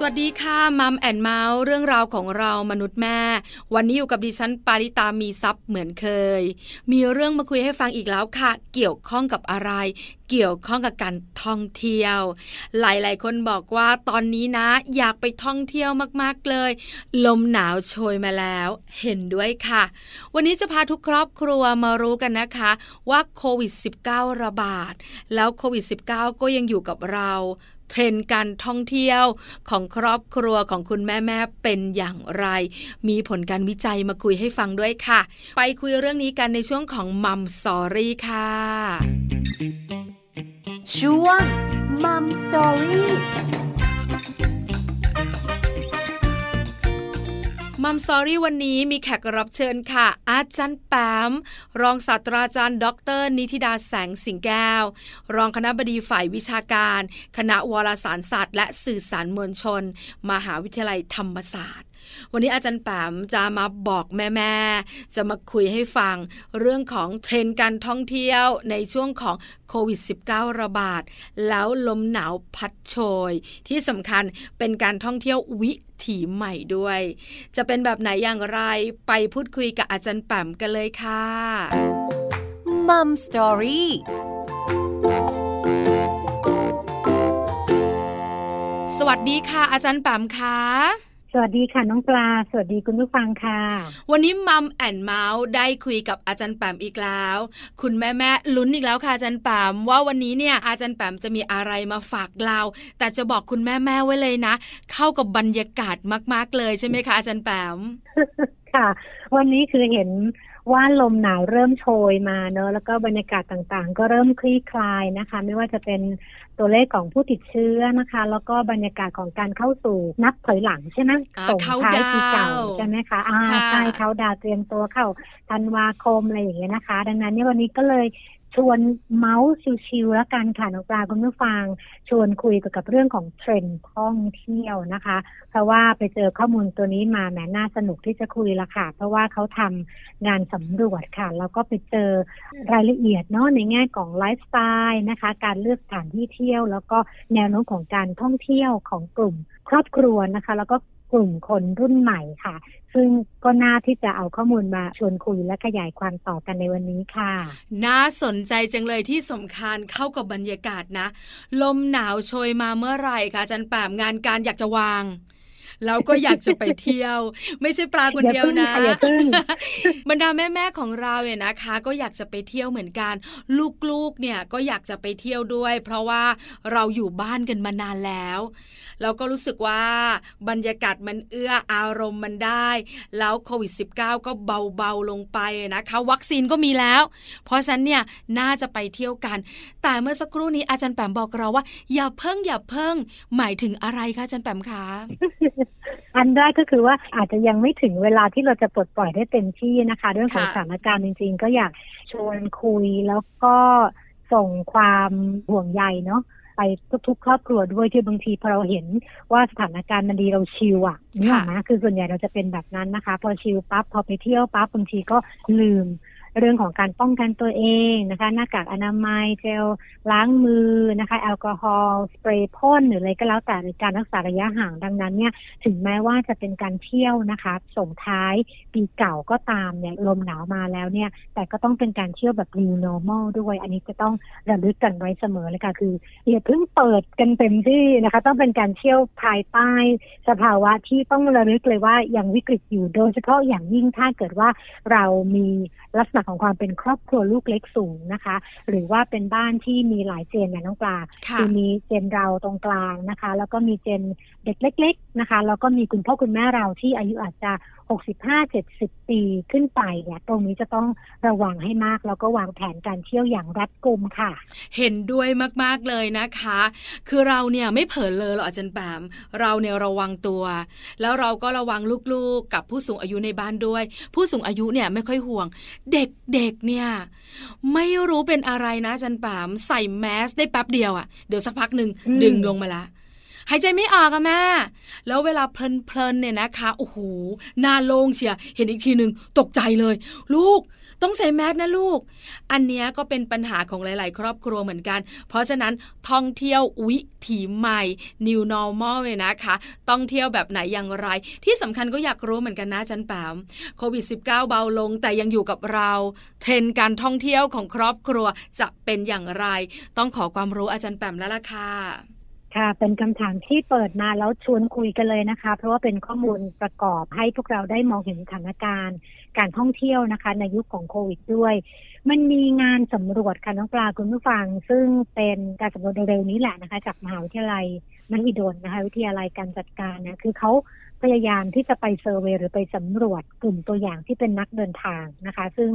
สวัสดีค่ะ Mom and Mouth เรื่องราวของเรามนุษย์แม่ วันนี้อยู่กับดิฉันปาริตามีทรัพย์เหมือนเคย มีเรื่องมาคุยให้ฟังอีกแล้วค่ะ เกี่ยวข้องกับอะไร เกี่ยวข้องกับการท่องเที่ยว หลาย ๆ คนบอกว่าตอนนี้นะ อยากไปท่องเที่ยวมากๆเลย ลมหนาวโชยมาแล้ว เห็นด้วยค่ะ วันนี้จะพาทุกครอบครัวมารู้กันนะคะ ว่าโควิด -19 ระบาดแล้วโควิด -19 ก็ยังอยู่กับเรา เทรนด์การท่องเที่ยวของครอบครัวของคุณแม่แม่เป็นอย่างไร มีผลการวิจัยมาคุยให้ฟังด้วยค่ะ ไปคุยเรื่องนี้กันในช่วงของ Mom Story ค่ะช่วง Mom Story มัมซอรี่วันนี้มีแขกรับเชิญค่ะ อาจารย์แปม รองศาสตราจารย์ ดร นิติดาแสงสิงแก้ว รองคณะบดีฝ่ายวิชาการ คณะวารสารศาสตร์ และสื่อสารมวลชน มหาวิทยาลัยธรรมศาสตร์ วันนี้อาจารย์แปมจะมาบอกแม่ๆ จะมาคุยให้ฟังเรื่องของเทรนด์การท่องเที่ยวในช่วงของโควิด -19 ระบาด แล้วลมหนาวพัดโชย ที่สำคัญเป็นการท่องเที่ยววิถีใหม่ด้วย จะเป็นแบบไหนอย่างไรไปพูดคุยกับอาจารย์แปมกันเลยค่ะ Mom Story สวัสดีค่ะ อาจารย์แปมค่ะ สวัสดีค่ะน้องปลา สวัสดีคุณผู้ฟังค่ะ วันนี้ Mom and Mouth ได้คุยกับอาจารย์แปมอีกแล้ว คุณแม่แม่ลุ้นอีกแล้วค่ะอาจารย์แปมว่าวันนี้เนี่ยอาจารย์แปมจะมีอะไรมาฝากเรา แต่จะบอกคุณแม่แม่ไว้เลยนะ เข้ากับบรรยากาศมาก ๆเลยใช่ไหมคะอาจารย์แปมค่ะ วันนี้คือเห็น ว่าลมหนาวเริ่มโชยมาเนอะแล้วก็บรรยากาศต่างๆ ก็เริ่มคลี่คลายนะคะ ไม่ว่าจะเป็นตัวเลขของผู้ติดเชื้อนะคะ แล้วก็บรรยากาศของการเข้าสู่นับถอยหลังใช่ไหมส่งท้ายปีเก่าใช่ไหมคะอ่าใช่เขาดาวเตรียมตัวเข้าธันวาคมอะไรอย่างเงี้ยนะคะ ดังนั้นเนี่ยวันนี้ก็เลย ชวนเมาส์ชิวๆแล้วกันค่ะน้องปลาคุณผู้ฟัง ชวนคุยเกี่ยวกับเรื่องของเทรนด์ท่องเที่ยวนะคะ เพราะว่าไปเจอข้อมูลตัวนี้มาแหมน่าสนุกที่จะคุยละค่ะ เพราะว่าเขาทำงานสำรวจค่ะ แล้วก็ไปเจอรายละเอียดเนาะในแง่ของไลฟ์สไตล์นะคะ การเลือกสถานที่เที่ยว แล้วก็แนวโน้มของการท่องเที่ยวของกลุ่มครอบครัวนะคะ แล้วก็ กลุ่มคนรุ่นใหม่ค่ะ ซึ่งก็น่าที่จะเอาข้อมูลมาชวนคุยและขยายความต่อกันในวันนี้ค่ะ น่าสนใจจังเลยที่สำคัญเข้ากับบรรยากาศนะ ลมหนาวโชยมาเมื่อไหร่คะจันแปมงานการอยากจะวาง แล้วก็อยากจะไปเที่ยว ไม่ใช่ปลาคนเดียวนะบรรดาแม่ๆของเราเนี่ยนะคะ ก็อยากจะไปเที่ยวเหมือนกัน ลูกๆเนี่ยก็อยากจะไปเที่ยวด้วย เพราะว่าเราอยู่บ้านกันมานานแล้วเราก็รู้สึกว่าบรรยากาศมันเอื้ออารมณ์มันได้ แล้วโควิด -19 ก็เบาๆลงไปนะคะวัคซีนก็มีแล้ว เพราะฉะนั้นเนี่ยน่าจะไปเที่ยวกัน แต่เมื่อสักครู่นี้อาจารย์แปมบอกเราว่า อย่าเพิ่งอย่าเพิ่ง หมายถึงอะไรคะอาจารย์แปมคะอันแรกก็คือว่าอาจจะยังไม่ถึงเวลาที่เราจะปลดปล่อยได้เต็มที่นะคะ เรื่องของสถานการณ์จริง ๆ ก็อยากชวนคุยแล้วก็ส่งความห่วงใยเนาะไปทุกๆครอบครัวด้วยที่บางทีพอเราเห็นว่าสถานการณ์มันดีเราชิลอะนี่นะคือส่วนใหญ่เราจะเป็นแบบนั้นนะคะ พอชิลปั๊บพอไปเที่ยวปั๊บบางทีก็ลืม เรื่องของการป้องกันตัวเองนะคะหน้ากากอนามัยเจลล้างมือนะคะ แอลกอฮอล์สเปรย์พ่นหรืออะไรก็แล้วแต่ในการรักษาระยะห่างดังนั้นเนี่ยถึงแม้ว่าจะเป็นการเที่ยวนะคะ ส่งท้ายปีเก่าก็ตามเนี่ยลมหนาวมาแล้วเนี่ย แต่ก็ต้องเป็นการเที่ยวแบบ new normal ด้วย อันนี้จะต้องระลึกกันไว้เสมอเลยค่ะคืออย่าเพิ่งเปิดกันเต็มที่นะคะ ต้องเป็นการเที่ยวภายใต้สภาวะที่ต้องระลึกเลยว่ายังวิกฤตอยู่โดยเฉพาะอย่างยิ่งถ้าเกิดว่าเรามีลักษณะของความเป็นครอบครัวลูกเล็กสูงนะคะ หรือว่าเป็นบ้านที่มีหลายเจนเนี่ยน้องปลาคือมีเจนเราตรงกลางนะคะ แล้วก็มีเจนเด็กเล็กๆ นะคะแล้วก็มีคุณพ่อคุณแม่เราที่อายุอาจจะ 65-70 ปีขึ้นไปเนี่ยตรงนี้จะต้องระวังให้มากแล้วก็วางแผนการเที่ยวอย่างรัดกุมค่ะ เห็นด้วยมากๆเลยนะคะ คือเราเนี่ยไม่เผลอเลยหรอกอาจารย์แปมเราเนี่ยระวังตัว แล้วเราก็ระวังลูกๆ กับผู้สูงอายุในบ้านด้วย ผู้สูงอายุเนี่ยไม่ค่อยห่วง เด็กๆเนี่ยไม่รู้เป็นอะไรนะอาจารย์แปมใส่แมสได้แป๊บเดียวอะ่ะเดี๋ยวสักพักหนึ่งดึงลงมาละ หายใจไม่ออกอะแม่ แล้วเวลาเพลินๆเนี่ยนะคะโอ้โหหน้าโล่งเชียเห็นอีกทีหนึ่งตกใจเลย ลูกต้องใส่แมสนะลูก อันนี้ก็เป็นปัญหาของหลาย ๆ ครอบครัวเหมือนกัน เพราะฉะนั้นท่องเที่ยววิถีใหม่ new normal เลยนะคะต้องเที่ยวแบบไหนอย่างไร ที่สำคัญก็อยากรู้เหมือนกันนะจันแปมโควิด -19 เบาลงแต่ยังอยู่กับเรา เทรนด์การท่องเที่ยวของครอบครัวจะเป็นอย่างไร ต้องขอความรู้อาจารย์แปมแล้วล่ะค่ะ ค่ะ เป็นคำถามที่เปิดมาแล้วชวนคุยกันเลยนะคะ เพราะว่าเป็นข้อมูลประกอบให้พวกเราได้มองเห็นสถานการณ์ การท่องเที่ยวนะคะ ในยุคของโควิดด้วย มันมีงานสำรวจค่ะน้องปลาคุณผู้ฟัง ซึ่งเป็นการสำรวจเร็วๆนี้แหละนะคะ จากมหาวิทยาลัยมหิดลนะคะ วิทยาลัยการจัดการนี่ยคือเขาพยายามที่จะไปเซอร์เวยหรือไปสำรวจกลุ่มตัวอย่างที่เป็นนักเดินทางนะคะ ซึ่ง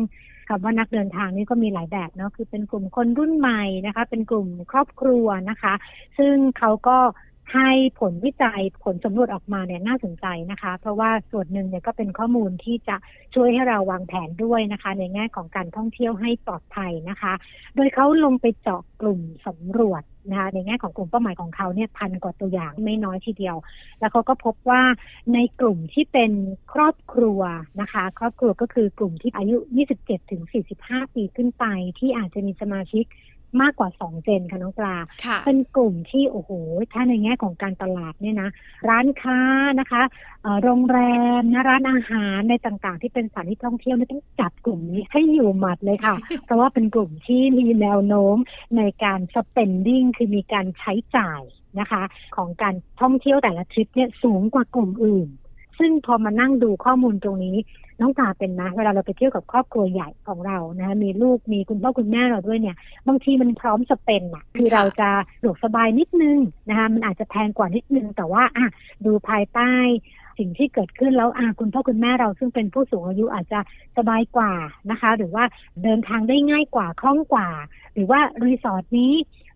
คำว่านักเดินทางนี่ก็มีหลายแบบเนาะคือเป็นกลุ่มคนรุ่นใหม่นะคะ เป็นกลุ่มครอบครัวนะคะ ซึ่งเขาก็ ให้ผลวิจัยผลสำรวจออกมาเนี่ยน่าสนใจนะคะ เพราะว่าส่วนหนึ่งเนี่ยก็เป็นข้อมูลที่จะช่วยให้เราวางแผนด้วยนะคะ ในแง่ของการท่องเที่ยวให้ปลอดภัยนะคะ โดยเขาลงไปเจาะกลุ่มสำรวจนะคะในแง่ของกลุ่มเป้าหมายของเขาเนี่ยพันกว่าตัวอย่างไม่น้อยทีเดียว แล้วเขาก็พบว่าในกลุ่มที่เป็นครอบครัวนะคะ ครอบครัวก็คือกลุ่มที่อายุ 27ถึง45 ปีขึ้นไป ที่อาจจะมีสมาชิก มากกว่าสองเจนค่ะน้องปลา เป็นกลุ่มที่โอ้โหถ้าในแง่ของการตลาดเนี่ยนะ ร้านค้านะคะโรงแรมนะร้านอาหารในต่างๆ ที่เป็นสถานที่ท่องเที่ยวนี่ต้องจัดกลุ่มนี้ให้อยู่หมัดเลยค่ะ เพราะว่าเป็นกลุ่มที่มีแนวโน้มในการ spending คือมีการใช้จ่ายนะคะ ของการท่องเที่ยวแต่ละทริปเนี่ยสูงกว่ากลุ่มอื่น ซึ่งพอมานั่งดูข้อมูลตรงนี้ น้องตาเป็นนะเวลาเราไปเที่ยวกับครอบครัวใหญ่ของเรานะมีลูกมีคุณพ่อคุณแม่เราด้วยเนี่ย บางทีมันพร้อมจะเป็นอะ คือเราจะสะดวกสบายนิดนึงนะคะมันอาจจะแพงกว่านิดนึง แต่ว่าอะดูภายใต้สิ่งที่เกิดขึ้นแล้วอาคุณพ่อคุณแม่เราซึ่งเป็นผู้สูงอายุอาจจะสบายกว่านะคะ หรือว่าเดินทางได้ง่ายกว่าคล่องกว่า หรือว่ารีสอร์ทนี้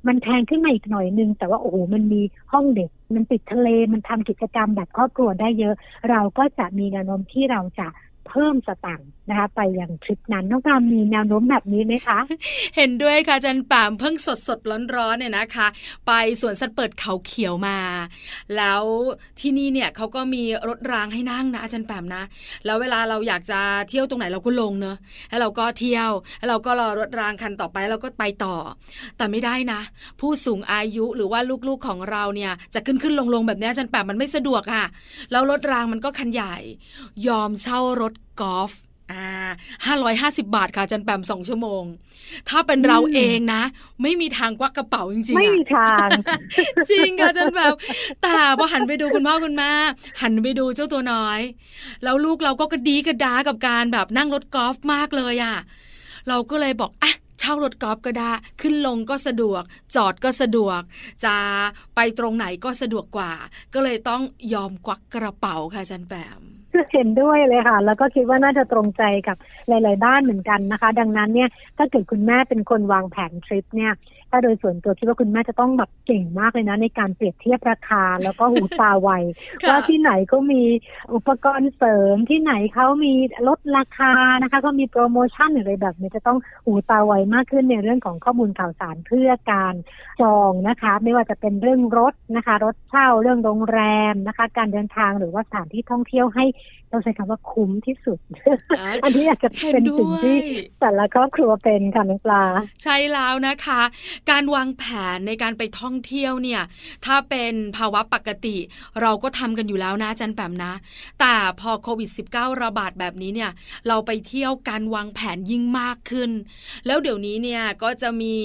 มันแพงขึ้นมาอีกหน่อยนึง แต่ว่าโอ้โหมันมีห้องเด็ก มันติดทะเลมันทำกิจกรรมแบบครอบครัวได้เยอะ เราก็จะมีแนวโน้มที่เราจะ เพิ่มสตังค์ นะคะ ไปยังทริปนั้นน้องปามมีแนวโน้มแบบนี้ไหมคะ เห็นด้วยค่ะจันปามเพิ่งสดสดร้อนๆเนี่ยนะคะ ไปสวนสัตว์เปิดเขาเขียวมา แล้วที่นี่เนี่ยเขาก็มีรถรางให้นั่งนะอาจารย์แปมนะ แล้วเวลาเราอยากจะเที่ยวตรงไหนเราก็ลงเนอะแล้วเราก็เที่ยวแล้วเราก็รอรถรางคันต่อไปเราก็ไปต่อ แต่ไม่ได้นะ ผู้สูงอายุหรือว่าลูกๆของเราเนี่ยจะขึ้นขึ้นลงลงแบบนี้อาจารย์แปมมันไม่สะดวกอะแล้วรถรางมันก็คันใหญ่ ยอมเช่ารถกอล์ฟ อ่าห้าร้อยห้าสิบาทค่ะจันแปมสองชั่วโมง ถ้าเป็นเราเองนะ ไม่มีทางควักกระเป๋าจริงๆไม่มีทาง จริงค่ะจันแปมแต่พอหันไปดูคุณพ่อคุณแม่หันไปดูเจ้าตัวน้อย แล้วลูกเราก็กระดีกระดากับการแบบนั่งรถกอล์ฟมากเลยอะ เราก็เลยบอกอะเช่ารถกอล์ฟก็ได้ ขึ้นลงก็สะดวก จอดก็สะดวก จะไปตรงไหนก็สะดวกกว่า ก็เลยต้องยอมควักกระเป๋าค่ะจันแปม เห็นด้วยเลยค่ะ แล้วก็คิดว่าน่าจะตรงใจกับหลาย ๆ บ้านเหมือนกันนะคะ ดังนั้นเนี่ยถ้าเกิดคุณแม่เป็นคนวางแผนทริปเนี่ยถ้าโดยส่วนตัวคิดว่าคุณแม่จะต้องแบบเก่งมากเลยนะ ในการเปรียบเทียบราคาแล้วก็หูตาไวว่าที่ไหนก็มีอุปกรณ์เสริมที่ไหนเขามีลดราคานะคะ ก็มีโปรโมชั่นอะไรแบบนี้จะต้องหูตาไวมากขึ้นในเรื่องของข้อมูลข่าวสารเพื่อการจองนะคะ ไม่ว่าจะเป็นเรื่องรถนะคะ รถเช่าเรื่องโรงแรมนะคะ การเดินทางหรือว่าสถานที่ท่องเที่ยวให้เราใช้คำว่าคุ้มที่สุด อันนี้อยากจะเป็นสิ่งที่แต่ละครอบครัวเป็นค่ะน้องปลา ใช่แล้วนะคะ การวางแผนในการไปท่องเที่ยวเนี่ย ถ้าเป็นภาวะปกติ เราก็ทำกันอยู่แล้วนะจันแปมนะ แต่พอโควิด -19 ระบาดแบบนี้เนี่ย เราไปเที่ยวการวางแผนยิ่งมากขึ้น แล้วเดี๋ยวนี้เนี่ยก็จะมี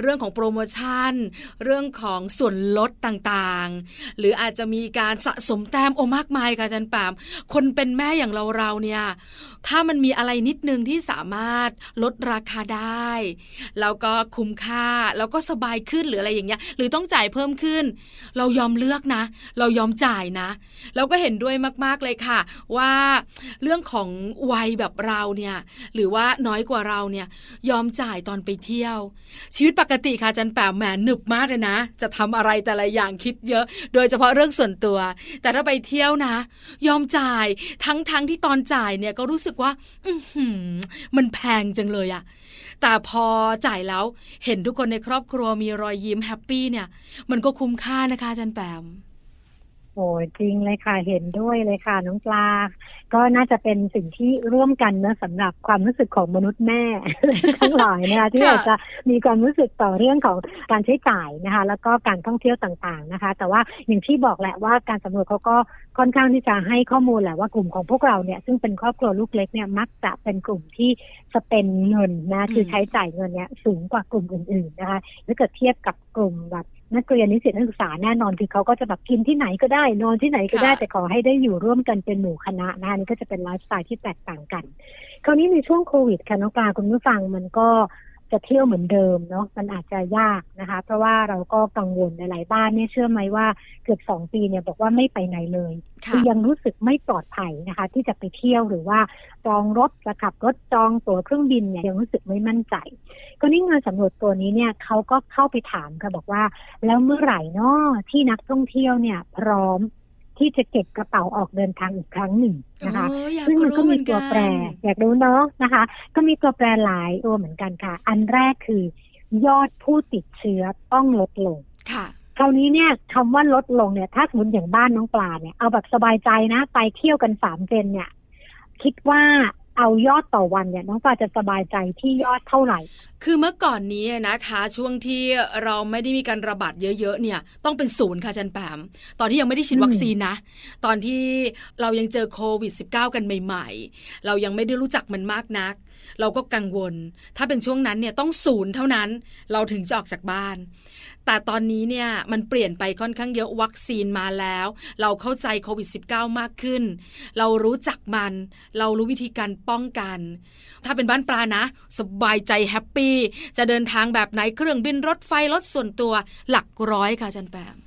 เรื่องของโปรโมชั่น เรื่องของส่วนลดต่างๆ หรืออาจจะมีการสะสมแต้มโอมากมายค่ะจันแปมคนเป็นแม่อย่างเราเราเนี่ยถ้ามันมีอะไรนิดนึงที่สามารถลดราคาได้แล้วก็คุ้มค่าแล้วก็สบายขึ้นหรืออะไรอย่างเงี้ย หรือต้องจ่ายเพิ่มขึ้น เรายอมเลือกนะ เรายอมจ่ายนะเราก็เห็นด้วยมากๆเลยค่ะ ว่าเรื่องของวัยแบบเราเนี่ยหรือว่าน้อยกว่าเราเนี่ยยอมจ่ายตอนไปเที่ยว ชีวิตปกติค่ะจันแปมแหมหนึบมากเลยนะ จะทำอะไรแต่ละอย่างคิดเยอะ โดยเฉพาะเรื่องส่วนตัว แต่ถ้าไปเที่ยวนะ ยอมจ่ายทั้งทั้งที่ตอนจ่ายเนี่ยก็รู้สึกว่า อืมันแพงจังเลยอะแต่พอจ่ายแล้วเห็นทุกคนในครอบครัวมีรอยยิ้มแฮปปี้เนี่ย มันก็คุ้มค่านะคะจันแปม โอ้จริงเลยค่ะเห็นด้วยเลยค่ะน้องปลา ก็น่าจะเป็นสิ่งที่ร่วมกันนะสำหรับความรู้สึกของมนุษย์แม่ทั้งหลายนะคะที่อาจจะมีความรู้สึกต่อเรื่องของการใช้จ่ายนะคะ แล้วก็การท่องเที่ยวต่างๆนะคะ แต่ว่าอย่างที่บอกแหละว่าการสำรวจเขาก็ค่อนข้างที่จะให้ข้อมูลแหละว่ากลุ่มของพวกเราเนี่ยซึ่งเป็นครอบครัวลูกเล็กเนี่ยมักจะเป็นกลุ่มที่สเปนเงินนะคือใช้จ่ายเงินเนี่ยสูงกว่ากลุ่มอื่นๆนะคะถ้าเกิดเทียบกับกลุ่มแบบ นักเรียนนิสิตนักศึกษาแน่นอนคือเขาก็จะแบบกินที่ไหนก็ได้นอนที่ไหนก็ได้ แต่ขอให้ได้อยู่ร่วมกันเป็นหมู่คณะนะคะนี่ก็จะเป็นไลฟ์สไตล์ที่แตกต่างกัน คราวนี้ในช่วงโควิดค่ะน้องปลาคุณผู้ฟังมันก็ จะเที่ยวเหมือนเดิมเนาะมันอาจจะยากนะคะ เพราะว่าเราก็กังวลหลาย ๆ บ้านเนี่ยเชื่อไหมว่าเกือบสองปีเนี่ยบอกว่าไม่ไปไหนเลยคือยังรู้สึกไม่ปลอดภัยนะคะ ที่จะไปเที่ยวหรือว่าจองรถจะขับรถจองตั๋วเครื่องบินเนี่ยยังรู้สึกไม่มั่นใจ ก็นี่งานสำรวจตัวนี้เนี่ยเขาก็เข้าไปถามค่ะบอกว่า แล้วเมื่อไหร่เนาะที่นักท่องเที่ยวเนี่ยพร้อม ที่จะเก็บกระเป๋าออกเดินทางอีกครั้งหนึ่งนะคะ ซึ่งมันก็มีตัวแปร อยากรู้เนาะนะคะ ก็มีตัวแปรหลายตัวเหมือนกันค่ะ อันแรกคือยอดผู้ติดเชื้อต้องลดลงค่ะคราวนี้เนี่ยคำว่าลดลงเนี่ย ถ้าสมมติอย่างบ้านน้องปลาเนี่ยเอาแบบสบายใจนะ ไปเที่ยวกันสามเจนเนี่ย คิดว่า เอายอดต่อวันเนี่ยน้องฟ้าจะสบายใจที่ยอดเท่าไหร่ คือเมื่อก่อนนี้นะคะ ช่วงที่เราไม่ได้มีการระบาดเยอะๆเนี่ย ต้องเป็นศูนย์ค่ะจันแปมตอนที่ยังไม่ได้ฉีดวัคซีนนะ ตอนที่เรายังเจอโควิด -19 กันใหม่ ๆ เรายังไม่ได้รู้จักมันมากนัก เราก็กังวล ถ้าเป็นช่วงนั้นเนี่ยต้องศูนย์เท่านั้น เราถึงจะออกจากบ้าน แต่ตอนนี้เนี่ยมันเปลี่ยนไปค่อนข้างเยอะวัคซีนมาแล้ว เราเข้าใจโควิด -19 มากขึ้น เรารู้จักมัน เรารู้วิธีการป้องกัน ถ้าเป็นบ้านปลานะ สบายใจแฮปปี้ จะเดินทางแบบไหนเครื่องบินรถไฟรถส่วนตัวหลักร้อยค่ะจันแปม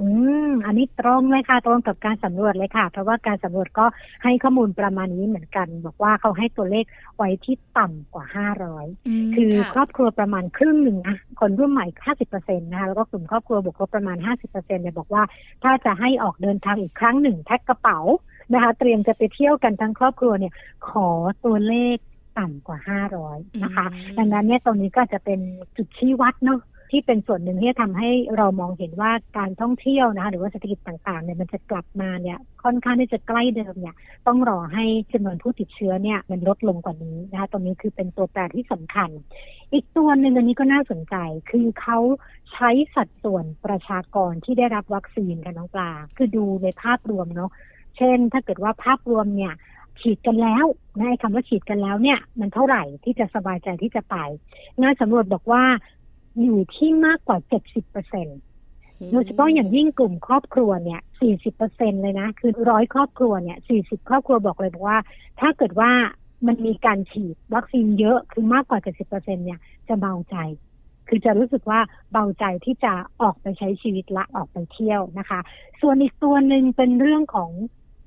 อืม อันนี้ตรงเลยค่ะตรงกับการสำรวจเลยค่ะ เพราะว่าการสำรวจก็ให้ข้อมูลประมาณนี้เหมือนกัน บอกว่าเขาให้ตัวเลขไว้ที่ต่ำกว่าห้าร้อยคือครอบครัวประมาณครึ่งหนึ่งนะคนรุ่นใหม่ห้าสิบเปอร์เซ็นต์นะคะแล้วก็กลุ่มครอบครัวบวกลบประมาณห้าสิบเปอร์เซ็นต์เนี่ยบอกว่า ถ้าจะให้ออกเดินทางอีกครั้งหนึ่งแพ็คกระเป๋านะคะ เตรียมจะไปเที่ยวกันทั้งครอบครัวเนี่ย ขอตัวเลขต่ำกว่าห้าร้อยนะคะ ดังนั้นเนี่ยตรงนี้ก็จะเป็นจุดชี้วัดเนาะ ที่เป็นส่วนหนึ่งที่จะทำให้เรามองเห็นว่าการท่องเที่ยวนะคะหรือว่าเศรษฐกิจต่างๆเนี่ยมันจะกลับมาเนี่ยค่อนข้างที่จะใกล้เดิมเนี่ยต้องรอให้จำนวนผู้ติดเชื้อเนี่ยมันลดลงกว่านี้นะคะตรงนี้คือเป็นตัวแปรที่สำคัญ อีกตัวหนึ่งอันนี้ก็น่าสนใจคือเขาใช้สัดส่วนประชากรที่ได้รับวัคซีนกันน้องปลา คือดูในภาพรวมเนาะเช่น ถ้าเกิดว่าภาพรวมเนี่ยฉีดกันแล้วนะไอ้คำว่าฉีดกันแล้วเนี่ย มันเท่าไหร่ที่จะสบายใจที่จะไปงานสำรวจบอกว่า อยู่ที่มากกว่า 70เปอร์เซ็นโดยเฉพาะอย่างยิ่งกลุ่มครอบครัวเนี่ย 40เปอร์เซ็นเลยนะ คือร้อยครอบครัวเนี่ย 40 ครอบครัวบอกเลยบอกว่า ถ้าเกิดว่ามันมีการฉีดวัคซีนเยอะคือมากกว่า 70เปอร์เซ็นเนี่ยจะเบาใจ คือจะรู้สึกว่าเบาใจที่จะออกไปใช้ชีวิตละออกไปเที่ยวนะคะ ส่วนอีกตัวหนึ่งเป็นเรื่องของ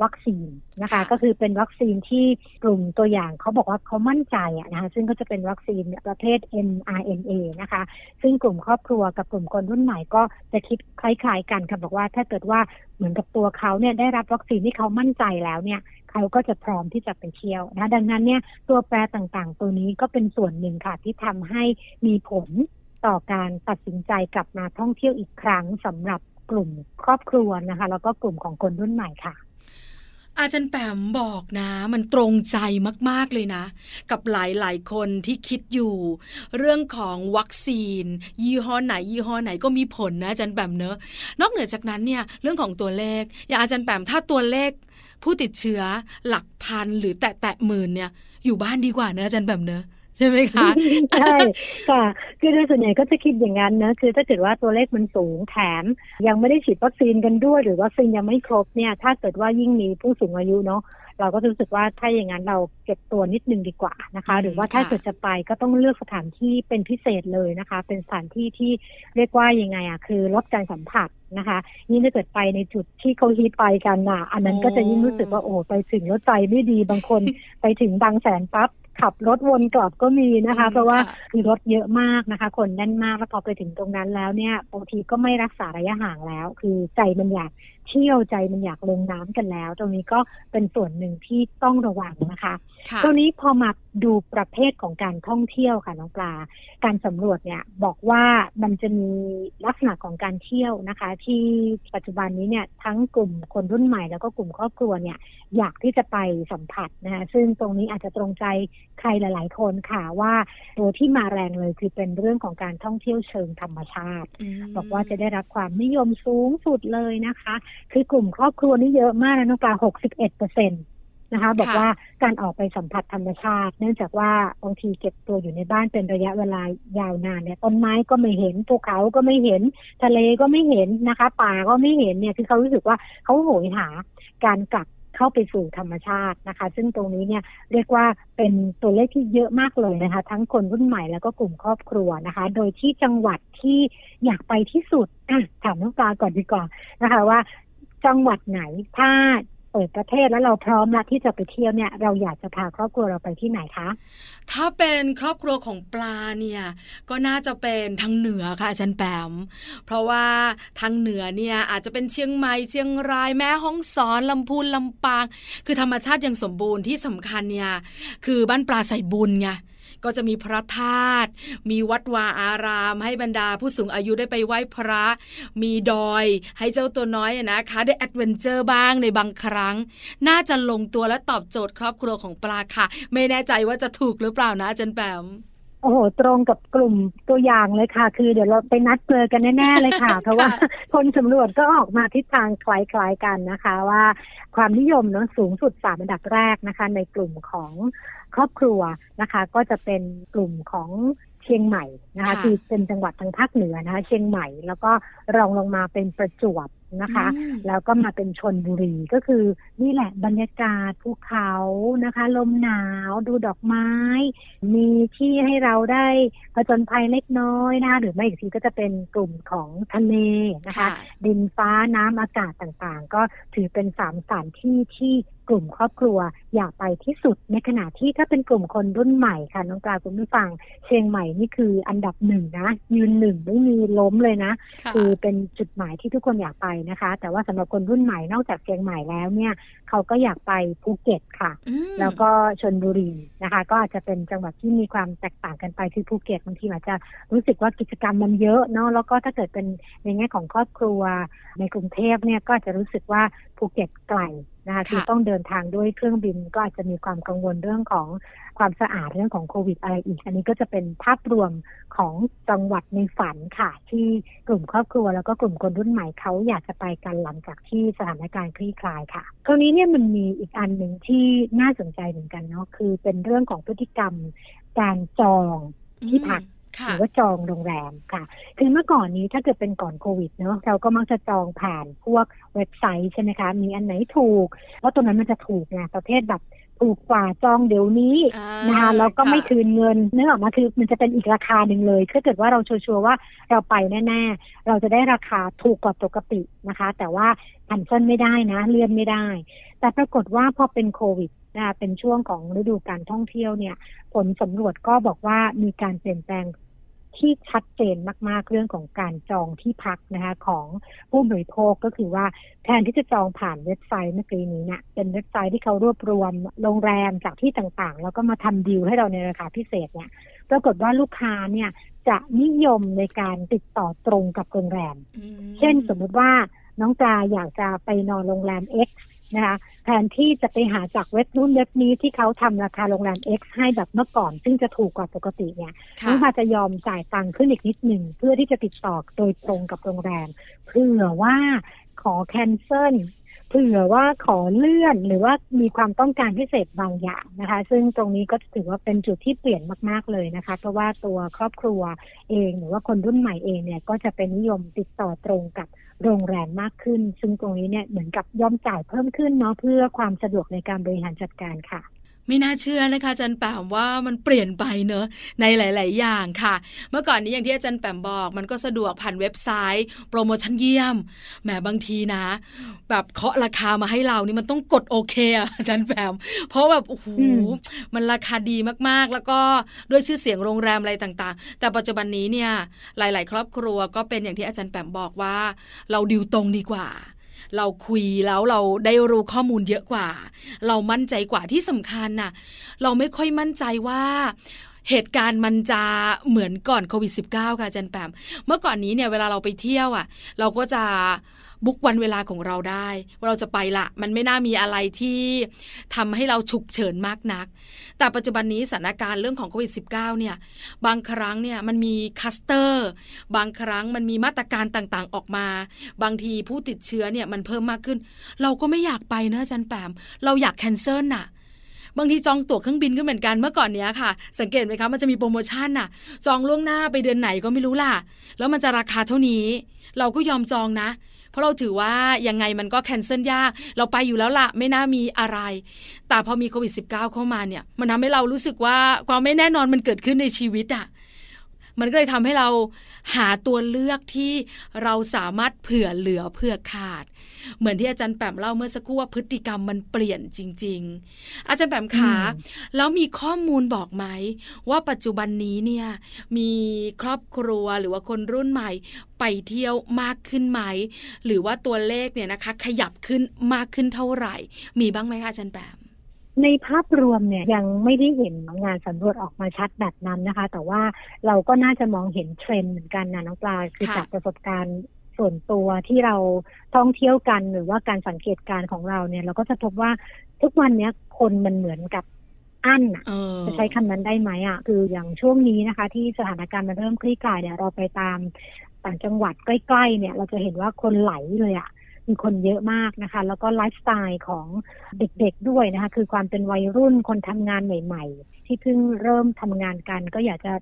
วัคซีนนะคะ ก็คือเป็นวัคซีนที่กลุ่มตัวอย่างเขาบอกว่าเขามั่นใจอะนะคะซึ่งก็จะเป็นวัคซีนประเภท mRNA นะคะ ซึ่งกลุ่มครอบครัวกับกลุ่มคนรุ่นใหม่ก็จะคิดคล้ายๆกันค่ะบอกว่าถ้าเกิดว่าเหมือนกับตัวเขาเนี่ยได้รับวัคซีนที่เขามั่นใจแล้วเนี่ยเขาก็จะพร้อมที่จะไปเที่ยวนะดังนั้นเนี่ยตัวแปรต่างๆ ตัวนี้ก็เป็นส่วนหนึ่งค่ะที่ทำให้มีผลต่อการตัดสินใจกลับมาท่องเที่ยวอีกครั้งสำหรับกลุ่มครอบครัวนะคะ แล้วก็กลุ่มของคนรุ่นใหม่ค่ะ อาจารย์แปมบอกนะ มันตรงใจมาก ๆ เลยนะ กับหลาย ๆ คนที่คิดอยู่ เรื่องของวัคซีน ยี่ห้อไหน ยี่ห้อไหนก็มีผลนะอาจารย์แปมเนอะนอกเหนือจากนั้นเนี่ยเรื่องของตัวเลข อย่างอาจารย์แปมถ้าตัวเลข ผู้ติดเชื้อหลักพันหรือแตะแตะหมื่นเนี่ยอยู่บ้านดีกว่าเนอะอาจารย์แปมเนอะ ใช่ไหมคะใช่ค่ะ คือโดยส่วนใหญ่ก็จะคิดอย่างนั้นนะคือถ้าเกิดว่าตัวเลขมันสูงแถม ยังไม่ได้ฉีดวัคซีนกันด้วย หรือวัคซีนยังไม่ครบเนี่ย ถ้าเกิดว่ายิ่งมีผู้สูงอายุเนาะเราก็รู้สึกว่าถ้าอย่างนั้นเราเก็บตัวนิดนึงดีกว่านะคะ หรือว่าถ้าเกิดจะไปก็ต้องเลือกสถานที่เป็นพิเศษเลยนะคะ เป็นสถานที่ที่เรียกว่ายังไงอะคือลดการสัมผัสนะคะยิ่งถ้าเกิดไปในจุดที่เขาฮิตไปกันอะ อันนั้นก็จะยิ่งรู้สึกว่าโอ้ไปถึงรถใจไม่ดีบางคน ไปถึงบางแสนปั๊บ ขับรถวนกลับก็มีนะคะ เพราะว่าคือรถเยอะมากนะคะ คนแน่นมากแล้วพอไปถึงตรงนั้นแล้วเนี่ยบางทีก็ไม่รักษาระยะห่างแล้ว คือใจมันอยาก เที่ยวใจมันอยากลงน้ำกันแล้ว ตรงนี้ก็เป็นส่วนหนึ่งที่ต้องระวังนะคะตรงนี้พอมาดูประเภทของการท่องเที่ยวค่ะน้องปลา การสำรวจเนี่ยบอกว่ามันจะมีลักษณะของการเที่ยวนะคะ ที่ปัจจุบันนี้เนี่ยทั้งกลุ่มคนรุ่นใหม่แล้วก็กลุ่มครอบครัวเนี่ยอยากที่จะไปสัมผัสนะคะซึ่งตรงนี้อาจจะตรงใจใครหลาย ๆ คนค่ะว่าตัวที่มาแรงเลยคือเป็นเรื่องของการท่องเที่ยวเชิงธรรมชาติ บอกว่าจะได้รับความนิยมสูงสุดเลยนะคะคือกลุ่มครอบครัวนี่เยอะมากนะน้องปลา61เปอร์เซ็นต์นะคะ บอกว่าการออกไปสัมผัสธรรมชาติ เนื่องจากว่าบางทีเก็บตัวอยู่ในบ้านเป็นระยะเวลายาวนานเนี่ยต้นไม้ก็ไม่เห็นภูเขาก็ไม่เห็น ทะเลก็ไม่เห็นนะคะ ป่าก็ไม่เห็นเนี่ยคือเขารู้สึกว่าเขาโหยหาการกลับเข้าไปสู่ธรรมชาตินะคะ ซึ่งตรงนี้เนี่ยเรียกว่าเป็นตัวเลขที่เยอะมากเลยนะคะ ทั้งคนรุ่นใหม่แล้วก็กลุ่มครอบครัวนะคะ โดยที่จังหวัดที่อยากไปที่สุดอะถามน้องปลาก่อนดีกว่านะคะ ว่า จังหวัดไหนถ้าเปิดประเทศแล้วเราพร้อมแล้วที่จะไปเที่ยวเนี่ยเราอยากจะพาครอบครัวเราไปที่ไหนคะ ถ้าเป็นครอบครัวของปลาเนี่ยก็น่าจะเป็นทางเหนือค่ะอาจารย์แปม เพราะว่าทางเหนือเนี่ยอาจจะเป็นเชียงใหม่เชียงรายแม่ฮ่องสอนลำพูนลำปาง คือธรรมชาติยังสมบูรณ์ที่สำคัญเนี่ยคือบ้านปลาใส่บุญไง ก็จะมีพระธาตุมีวัดวาอาราม ให้บรรดาผู้สูงอายุได้ไปไหว้พระ มีดอยให้เจ้าตัวน้อยนะคะได้แอดเวนเจอร์บ้างในบางครั้ง น่าจะลงตัวและตอบโจทย์ครอบครัวของปลาค่ะ ไม่แน่ใจว่าจะถูกหรือเปล่านะจันแปม โอ้โห ตรงกับกลุ่มตัวอย่างเลยค่ะ คือเดี๋ยวเราไปนัดเจอกันแน่ๆเลยค่ะ เพราะว่าคนสำรวจก็ออกมาทิศทางคล้ายๆกันนะคะ ว่าความนิยมเนาะสูงสุดสามอันดับแรกนะคะ ในกลุ่มของครอบครัวนะคะ ก็จะเป็นกลุ่มของเชียงใหม่นะคะ คือเป็นจังหวัดทางภาคเหนือนะคะ เชียงใหม่แล้วก็รองลงมาเป็นประจวบ นะคะ แล้วก็มาเป็นชนบุรีก็คือนี่แหละบรรยากาศภูเขานะคะ ลมหนาวดูดอกไม้ มีที่ให้เราได้ผจญภัยเล็กน้อยนะคะหรือไม่อีกทีก็จะเป็นกลุ่มของทะเลนะคะ ดินฟ้าน้ำอากาศต่างๆ ก็ถือเป็นสามสถานที่ที่กลุ่มครอบครัวอยากไปที่สุด ในขณะที่ถ้าเป็นกลุ่มคนรุ่นใหม่ค่ะน้องปลาคุณผู้ฟัง เชียงใหม่นี่คืออันดับหนึ่งนะยืนหนึ่งไม่มีล้มเลยนะ คือเป็นจุดหมายที่ทุกคนอยากไปนะคะ แต่ว่าสำหรับคนรุ่นใหม่นอกจากเชียงใหม่แล้วเนี่ยเขาก็อยากไปภูเก็ตค่ะ แล้วก็ชลบุรีนะคะ ก็อาจจะเป็นจังหวัดที่มีความแตกต่างกันไปที่ภูเก็ตบางทีอาจจะรู้สึกว่ากิจกรรมมันเยอะเนาะแล้วก็ถ้าเกิดเป็นในแง่ของครอบครัวในกรุงเทพเนี่ยก็จะรู้สึกว่าภูเก็ตไกลนะคะคือต้องเดินทางด้วยเครื่องบินก็อาจจะมีความกังวลเรื่องของ ความสะอาดเรื่องของโควิดอะไรอีก อันนี้ก็จะเป็นภาพรวมของจังหวัดในฝันค่ะ ที่กลุ่มครอบครัวแล้วก็กลุ่มคนรุ่นใหม่เขาอยากจะไปกันหลังจากที่สถานการณ์คลี่คลายค่ะ คราวนี้เนี่ยมันมีอีกอันหนึ่งที่น่าสนใจเหมือนกันเนาะคือเป็นเรื่องของพฤติกรรม การจองที่พักหรือว่าจองโรงแรมค่ะ คือเมื่อก่อนนี้ถ้าเกิดเป็นก่อนโควิดเนาะเราก็มักจะจองผ่านพวกเว็บไซต์ใช่ไหมคะ มีอันไหนถูก เพราะตรงนั้นมันจะถูกไงประเภทแบบ ถูกกว่าจองเดี๋ยวนี้นะคะแล้วก็ไม่คืนเงินเนื้อออกมาคือมันจะเป็นอีกราคาหนึ่งเลยถ้าเกิดว่าเราชัวร์ว่าเราไปแน่ๆ เราจะได้ราคาถูกกว่าปกตินะคะ แต่ว่าอันเซิลไม่ได้นะเลื่อนไม่ได้ แต่ปรากฏว่าพอเป็นโควิดนะเป็นช่วงของฤดูการท่องเที่ยวเนี่ย ผลสำรวจก็บอกว่ามีการเปลี่ยนแปลง ที่ชัดเจนมากๆเรื่องของการจองที่พักนะคะของผู้บริโภคก็คือว่าแทนที่จะจองผ่านเว็บไซต์เมื่อกี้นี้เนี่ยเป็นเว็บไซต์ที่เขารวบรวมโรงแรมจากที่ต่างๆ แล้วก็มาทำดีลให้เราในราคาพิเศษเนี่ยปรากฏว่าลูกค้าเนี่ยจะนิยมในการติดต่อตรงกับโรงแรม เช่นสมมุติว่าน้องจาอยากจะไปนอนโรงแรม X นะคะแทนที่จะไปหาจากเว็บนู้นเว็บนี้ที่เขาทำราคาโรงแรม X ให้แบบเมื่อก่อน ซึ่งจะถูกกว่าปกติเนี่ยน้องพาจะยอมจ่ายตังค์ขึ้นอีกนิดหนึ่งเพื่อที่จะติดต่อโดยตรงกับโรงแรมเพื่อว่าขอแคนเซิลเผื่อว่าขอเลื่อนหรือว่ามีความต้องการพิเศษบางอย่างนะคะ ซึ่งตรงนี้ก็ถือว่าเป็นจุดที่เปลี่ยนมาก ๆ เลยนะคะ เพราะว่าตัวครอบครัวเอง หรือว่าคนรุ่นใหม่เองเนี่ยก็จะเป็นนิยมติดต่อตรงกับ โรงแรมมากขึ้น ซึ่งตรงนี้เนี่ยเหมือนกับย่อมจ่ายเพิ่มขึ้นเนาะเพื่อความสะดวกในการบริหารจัดการค่ะ ไม่น่าเชื่อนะคะอาจารย์แปมว่ามันเปลี่ยนไปเนอะในหลาย ๆ อย่างค่ะ เมื่อก่อนนี้อย่างที่อาจารย์แปมบอก มันก็สะดวกผ่านเว็บไซต์ โปรโมชั่นเยี่ยมแหมบางทีนะ แบบเคาะราคามาให้เรานี่มันต้องกดโอเคอะอาจารย์แปมเพราะแบบโอ้โหมันราคาดีมากๆ แล้วก็ด้วยชื่อเสียงโรงแรมอะไรต่าง ๆ แต่ปัจจุบันนี้เนี่ยหลาย ๆ ครอบครัวก็เป็นอย่างที่อาจารย์แปมบอกว่า เราดิวตรงดีกว่า เราคุยแล้วเราได้รู้ข้อมูลเยอะกว่า เรามั่นใจกว่าที่สำคัญน่ะ เราไม่ค่อยมั่นใจว่าเหตุการณ์มันจะเหมือนก่อนโควิด -19 ค่ะจันแปม เมื่อก่อนนี้เนี่ยเวลาเราไปเที่ยวอะ เราก็จะ บุกวันเวลาของเราได้ว่าเราจะไปละ มันไม่น่ามีอะไรที่ทำให้เราฉุกเฉินมากนัก แต่ปัจจุบันนี้สถานการณ์เรื่องของโควิด -19 เนี่ยบางครั้งเนี่ยมันมีคลัสเตอร์ บางครั้งมันมีมาตรการต่างๆออกมา บางทีผู้ติดเชื้อเนี่ยมันเพิ่มมากขึ้น เราก็ไม่อยากไปนะอาจารย์แป๋มเราอยาก cancel น่ะ บางทีจองตั๋วเครื่องบินก็เหมือนกันเมื่อก่อนเนี้ยค่ะ สังเกตไหมคะมันจะมีโปรโมชั่นน่ะ จองล่วงหน้าไปเดือนไหนก็ไม่รู้ล่ะ แล้วมันจะราคาเท่านี้ เราก็ยอมจองนะ เพราะเราถือว่ายังไงมันก็แคนเซิลยาก เราไปอยู่แล้วละไม่น่ามีอะไร แต่พอมีโควิด -19 เข้ามาเนี่ย มันทำให้เรารู้สึกว่าความไม่แน่นอนมันเกิดขึ้นในชีวิตอะ่ะ มันก็เลยทำให้เราหาตัวเลือกที่เราสามารถเผื่อเหลือเผื่อขาด เหมือนที่อาจารย์แปมเล่าเมื่อสักครู่ว่าพฤติกรรมมันเปลี่ยนจริง ๆ อาจารย์แปมขาแล้วมีข้อมูลบอกไหม ว่าปัจจุบันนี้เนี่ยมีครอบครัวหรือว่าคนรุ่นใหม่ไปเที่ยวมากขึ้นไหม หรือว่าตัวเลขเนี่ยนะคะ ขยับขึ้นมากขึ้นเท่าไหร่ มีบ้างไหมคะอาจารย์แปม ในภาพรวมเนี่ยยังไม่ได้เห็นงานสำรวจออกมาชัดแบบนั้นนะคะ แต่ว่าเราก็น่าจะมองเห็นเทรนด์เหมือนกันนะน้องปลาคือจากประสบการณ์ส่วนตัวที่เราท่องเที่ยวกันหรือว่าการสังเกตการของเราเนี่ย เราก็จะพบว่าทุกวันนี้คนมันเหมือนกับอั้นอะจะใช้คำนั้นได้ไหมอะคืออย่างช่วงนี้นะคะ ที่สถานการณ์มันเริ่มคลี่คลายเนี่ยเราไปตามต่างจังหวัดใกล้ๆเนี่ย เราจะเห็นว่าคนไหลเลยอะ มีคนเยอะมากนะคะ แล้วก็ไลฟ์สไตล์ของเด็กๆด้วยนะคะ คือความเป็นวัยรุ่นคนทำงานใหม่ ๆ ที่เพิ่งเริ่มทำงานกัน ก็อยากจะ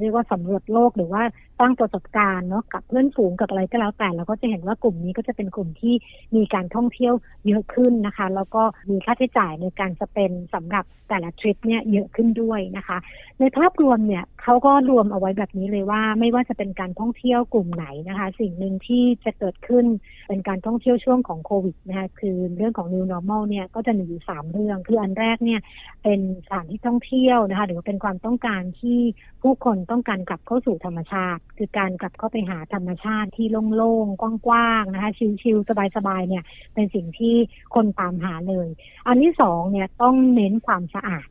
เรียกว่าสำรวจโลกหรือว่า สร้างประสบการณ์เนาะกับเพื่อนฝูงกับอะไรก็แล้วแต่เราก็จะเห็นว่ากลุ่มนี้ก็จะเป็นกลุ่มที่มีการท่องเที่ยวเยอะขึ้นนะคะ แล้วก็มีค่าใช้จ่ายในการจะเป็นสำหรับแต่ละทริปเนี่ยเยอะขึ้นด้วยนะคะ ในภาพรวมเนี่ยเขาก็รวมเอาไว้แบบนี้เลยว่าไม่ว่าจะเป็นการท่องเที่ยวกลุ่มไหนนะคะ สิ่งหนึ่งที่จะเกิดขึ้นเป็นการท่องเที่ยวช่วงของโควิดนะคะคือเรื่องของ new normal เนี่ยก็จะมีอยู่สามเรื่อง คืออันแรกเนี่ยเป็นสถานที่ท่องเที่ยวนะคะหรือว่าเป็นความต้องการที่ผู้คนต้องการกลับเข้าสู่ธรรมชาติ คือการกลับเข้าไปหาธรรมชาติที่โล่งๆ กว้างๆ นะคะ ชิลๆ สบายๆ เนี่ย เป็นสิ่งที่คนตามหาเลย อันที่สองเนี่ยต้องเน้นความสะอาด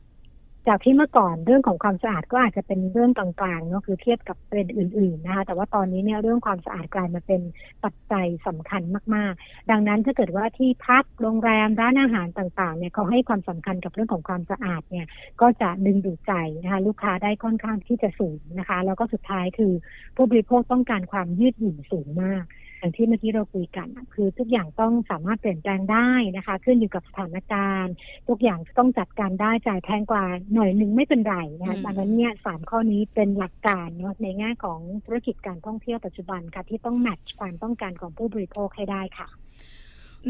จากที่เมื่อก่อนเรื่องของความสะอาดก็อาจจะเป็นเรื่องกลางๆเนาะคือเทียบกับเป็นอื่นๆนะคะแต่ว่าตอนนี้เนี่ยเรื่องความสะอาดกลายมาเป็นปัจจัยสำคัญมากๆ ดังนั้นถ้าเกิดว่าที่พักโรงแรมร้านอาหารต่างๆเนี่ยเขาให้ความสำคัญกับเรื่องของความสะอาดเนี่ยก็จะดึงดูดใจนะคะลูกค้าได้ค่อนข้างที่จะสูงนะคะ แล้วก็สุดท้ายคือผู้บริโภคต้องการความยืดหยุ่นสูงมาก อย่างที่เมื่อกี้เราคุยกันคือทุกอย่างต้องสามารถเปลี่ยนแปลงได้นะคะ ขึ้นอยู่กับสถานการณ์ ทุกอย่างต้องจัดการได้จ่ายแพงกว่าหน่อยหนึ่งไม่เป็นไรนะคะดังนั้นเนี่ยสามข้อนี้เป็นหลักการเนาะในแง่ของธุรกิจการท่องเที่ยวปัจจุบันค่ะที่ต้องแมทช์ความต้องการของผู้บริโภคให้ได้ค่ะ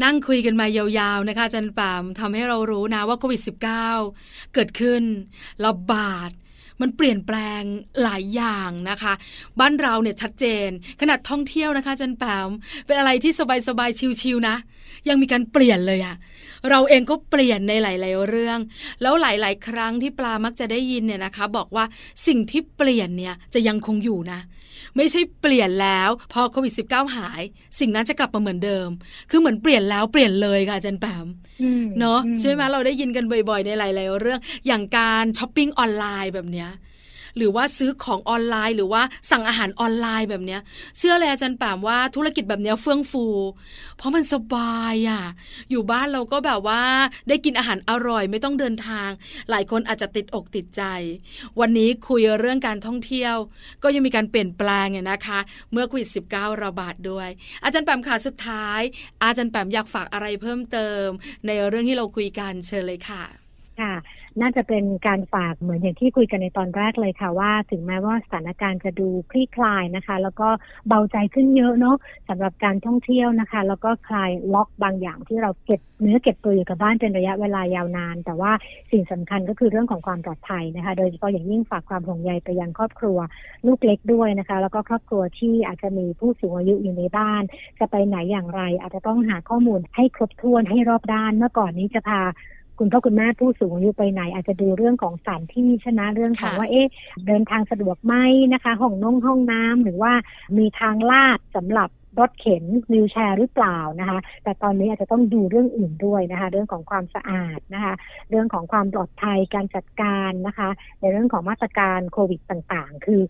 นั่งคุยกันมายาวๆนะคะจันปามทำให้เรารู้นะว่าโควิด -19 เกิดขึ้นระบาด มันเปลี่ยนแปลงหลายอย่างนะคะ บ้านเราเนี่ยชัดเจน ขนาดท่องเที่ยวนะคะจันแปมเป็นอะไรที่สบายๆชิวๆนะ ยังมีการเปลี่ยนเลยอะเราเองก็เปลี่ยนในหลาย ๆ เรื่อง แล้วหลาย ๆ ครั้งที่ปลามักจะได้ยินเนี่ยนะคะ บอกว่าสิ่งที่เปลี่ยนเนี่ยจะยังคงอยู่นะ ไม่ใช่เปลี่ยนแล้วพอโควิด -19 หาย สิ่งนั้นจะกลับมาเหมือนเดิม คือเหมือนเปลี่ยนแล้วเปลี่ยนเลยค่ะจันแปมเนาะใช่ไหมเราได้ยินกันบ่อย ๆ ในหลาย ๆ เรื่อง อย่างการช้อปปิ้งออนไลน์แบบเนี้ย หรือว่าซื้อของออนไลน์ หรือว่าสั่งอาหารออนไลน์แบบเนี้ยเชื่อเลยอาจารย์แปมว่าธุรกิจแบบเนี้ยเฟื่องฟู เพราะมันสบายอะอยู่บ้านเราก็แบบว่าได้กินอาหารอร่อยไม่ต้องเดินทาง หลายคนอาจจะติดอกติดใจ วันนี้คุยเรื่องการท่องเที่ยว ก็ยังมีการเปลี่ยนแปลงเนี่ยนะคะ เมื่อโควิด -19 ระบาดด้วย อาจารย์แปมขาสุดท้าย อาจารย์แปมอยากฝากอะไรเพิ่มเติม ในเรื่องที่เราคุยกันเชิญเลยค่ะ ค่ะ น่าจะเป็นการฝากเหมือนอย่างที่คุยกันในตอนแรกเลยค่ะว่า ถึงแม้ว่าสถานการณ์จะดูคลี่คลายนะคะ แล้วก็เบาใจขึ้นเยอะเนาะสำหรับการท่องเที่ยวนะคะ แล้วก็คลายล็อกบางอย่างที่เราเก็บเนื้อเก็บตัวอยู่กับบ้านเป็นระยะเวลายาวนาน แต่ว่าสิ่งสำคัญก็คือเรื่องของความปลอดภัยนะคะ โดยเฉพาะอย่างยิ่งฝากความห่วงใยไปยังครอบครัวลูกเล็กด้วยนะคะ แล้วก็ครอบครัวที่อาจจะมีผู้สูงอายุอยู่ในบ้าน จะไปไหนอย่างไร อาจจะต้องหาข้อมูลให้ครบถ้วนให้รอบด้าน เมื่อก่อนนี้จะพา คุณพ่อคุณแม่ผู้สูงอายุไปไหน อาจจะดูเรื่องของสถานที่ชนะเรื่องของว่าเอ๊ะเดินทางสะดวกไหมนะคะห้องน้องห้องน้ำหรือว่ามีทางลาดสำหรับรถเข็นวิวแชร์หรือเปล่านะคะ แต่ตอนนี้อาจจะต้องดูเรื่องอื่นด้วยนะคะ เรื่องของความสะอาดนะคะ เรื่องของความปลอดภัยการจัดการนะคะ ในเรื่องของมาตรการโควิดต่างๆ คือ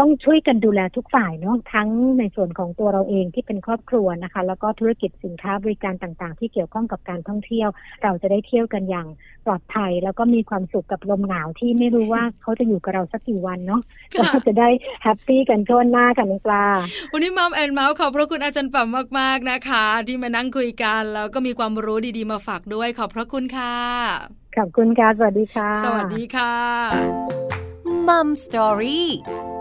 ต้องช่วยกันดูแลทุกฝ่ายเนาะทั้งในส่วนของตัวเราเองที่เป็นครอบครัวนะคะ แล้วก็ธุรกิจสินค้าบริการต่างๆ ที่เกี่ยวข้องกับการท่องเที่ยว เราจะได้เที่ยวกันอย่างปลอดภัย แล้วก็มีความสุขกับลมหนาวที่ไม่รู้ว่าเขาจะอยู่กับเราสักกี่วันเนาะก็จะได้ happy กันทั่วหน้ากันปลาวันนี้ Mom and Mouth ขอบพระคุณอาจารย์แป๋มมากๆนะคะ ที่มานั่งคุยกันแล้วก็มีความรู้ดีๆมาฝากด้วยขอบพระคุณค่ะขอบคุณค่ะสวัสดีค่ะ สวัสดีค่ะมัมสตอรี่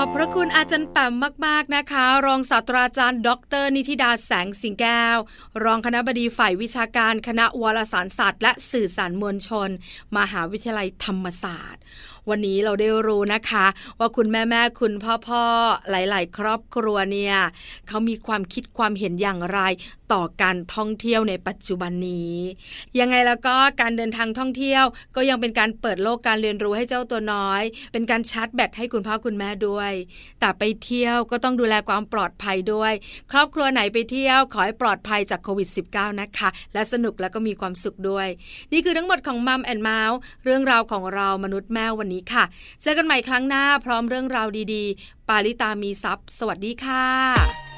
ขอบพระคุณอาจารย์แปมมาก ๆ นะคะ รองศาสตราจารย์ ดร นิติดาแสงสิงแก้ว รองคณะบดีฝ่ายวิชาการคณะวารสารศาสตร์และสื่อสารมวลชน มหาวิทยาลัยธรรมศาสตร์ วันนี้เราได้รู้นะคะ ว่าคุณแม่แม่คุณพ่อพ่อหลาย ๆ ครอบครัวเนี่ยเขามีความคิดความเห็นอย่างไร ต่อการท่องเที่ยวในปัจจุบันนี้ ยังไงแล้วก็การเดินทางท่องเที่ยว ก็ยังเป็นการเปิดโลกการเรียนรู้ให้เจ้าตัวน้อย เป็นการชาร์จแบตให้คุณพ่อคุณแม่ด้วย แต่ไปเที่ยวก็ต้องดูแลความปลอดภัยด้วย ครอบครัวไหนไปเที่ยวขอให้ปลอดภัยจากโควิด -19 นะคะ และสนุกแล้วก็มีความสุขด้วย นี่คือทั้งหมดของมัมแอนเมาส์เรื่องราวของเรามนุษย์แม่วันนี้ค่ะ เจอกันใหม่ครั้งหน้าพร้อมเรื่องราวดีๆ ปาลิตามีซัพ์สวัสดีค่ะ